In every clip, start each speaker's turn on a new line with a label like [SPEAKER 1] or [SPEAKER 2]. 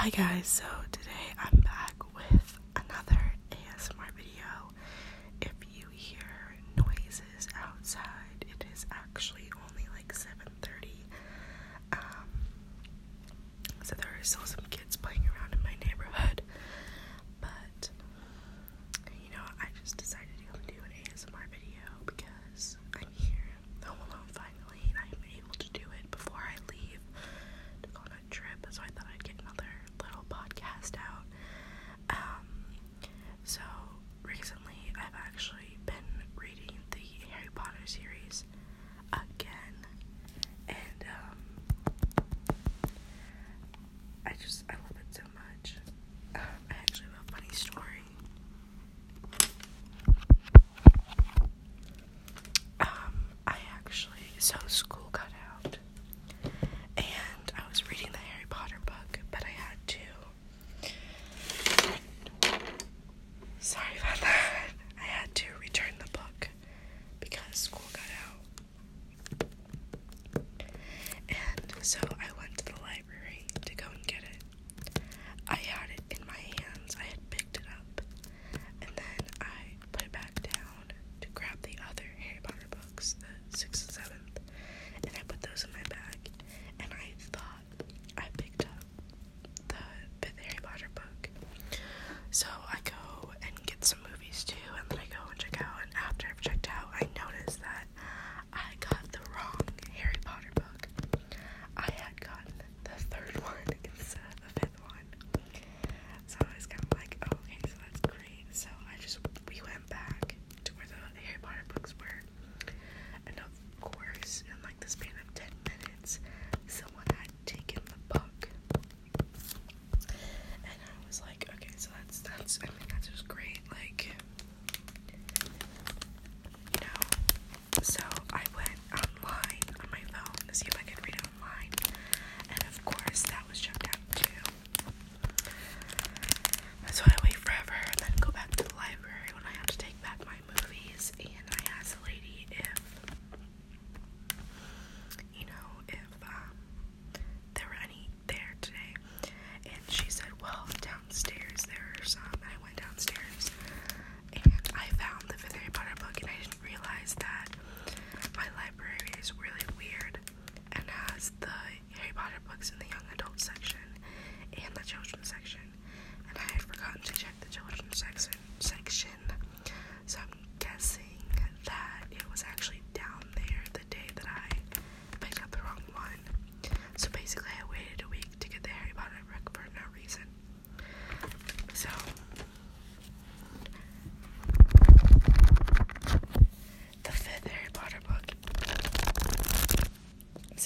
[SPEAKER 1] Hi guys, so today I'm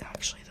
[SPEAKER 1] actually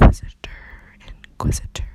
[SPEAKER 1] Inquisitor. Inquisitor.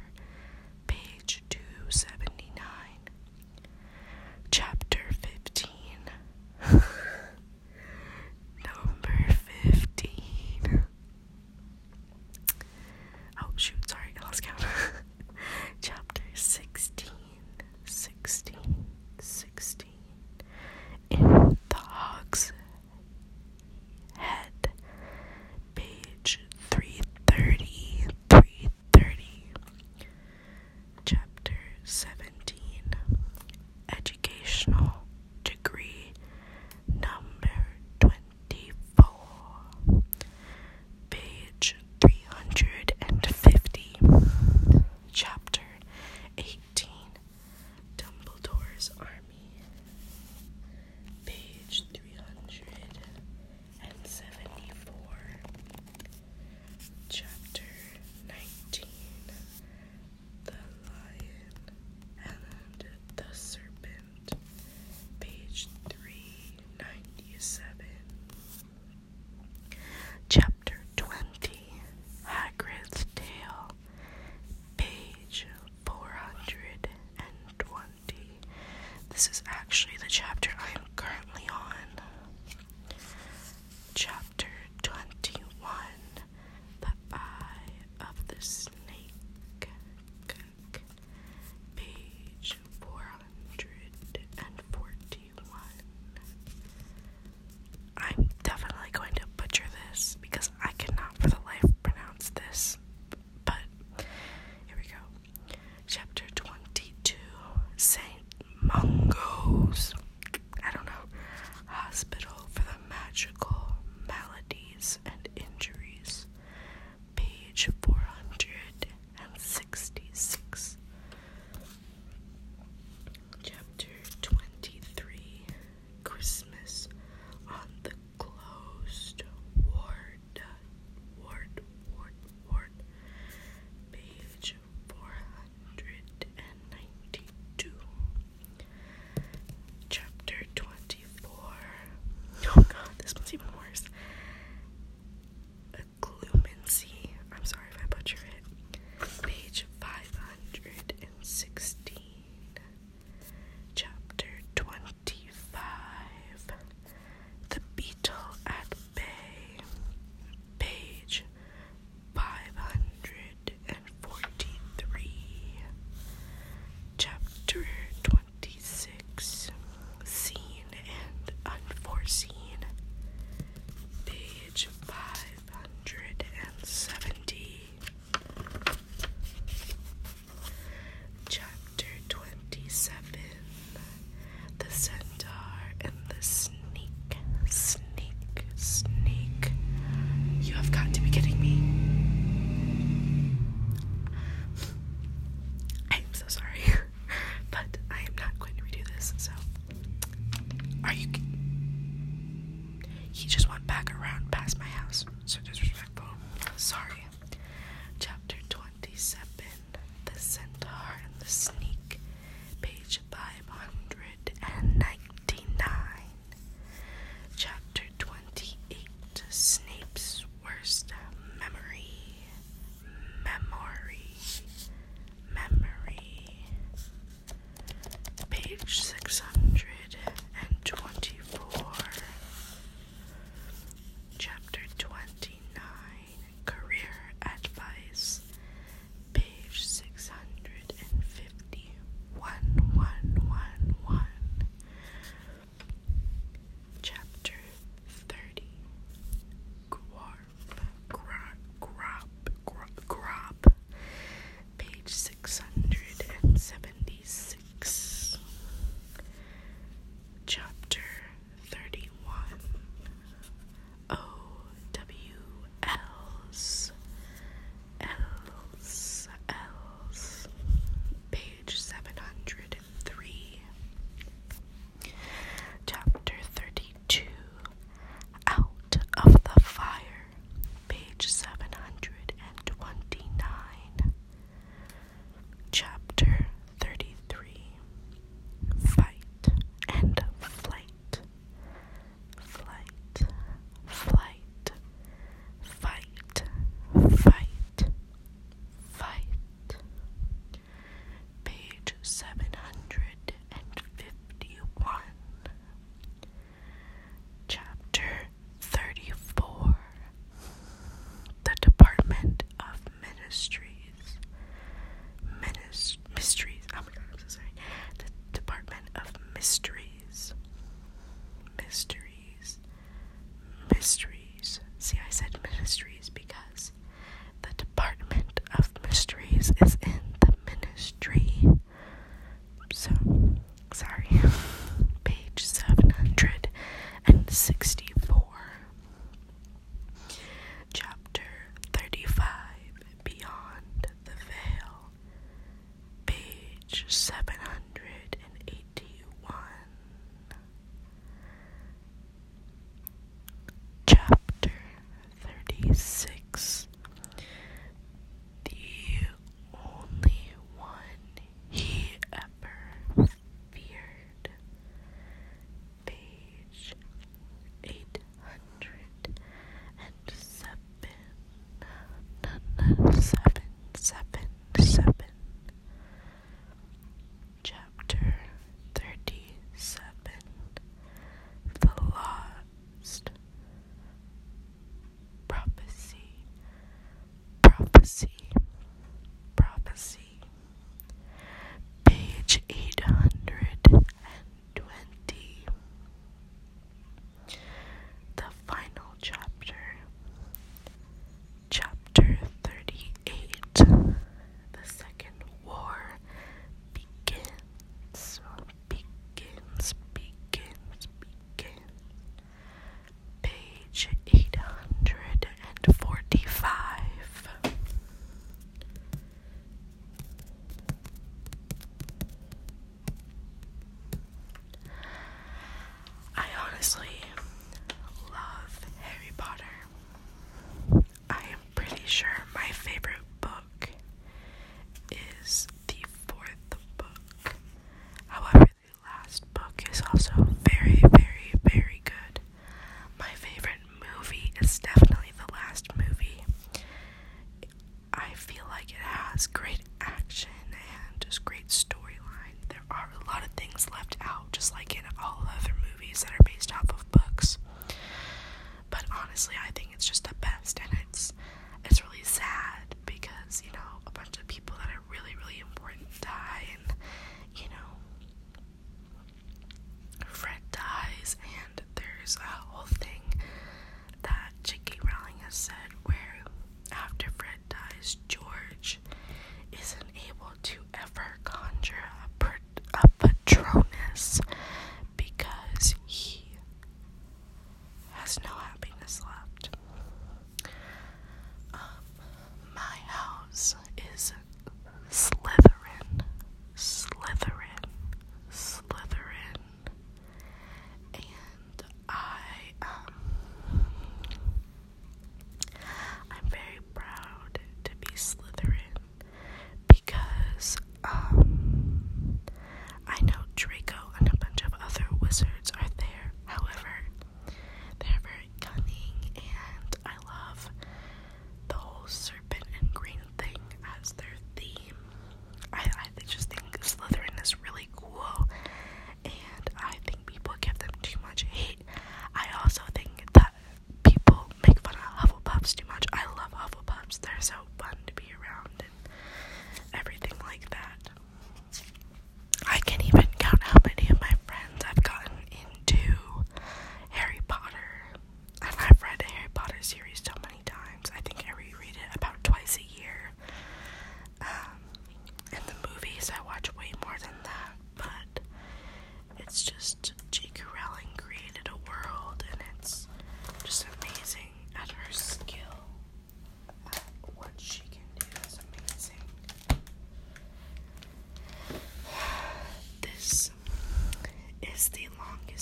[SPEAKER 1] House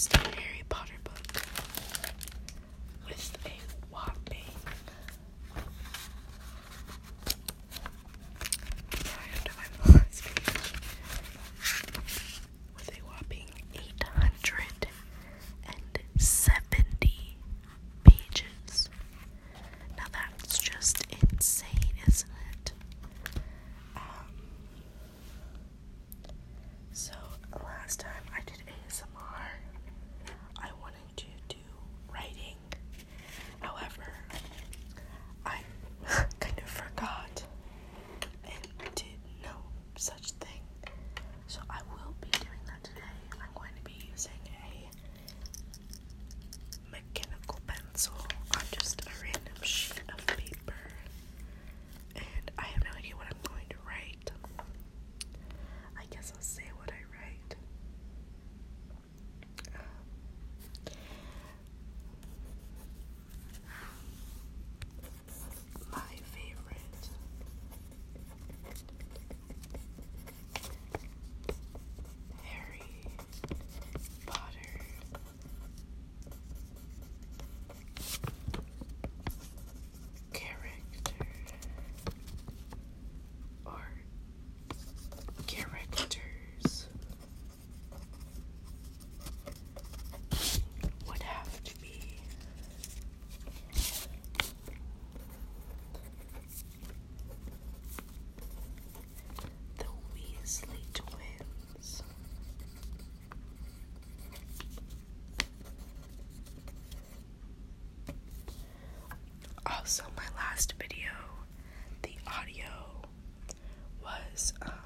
[SPEAKER 1] longest Harry Also, my last video, the audio was um,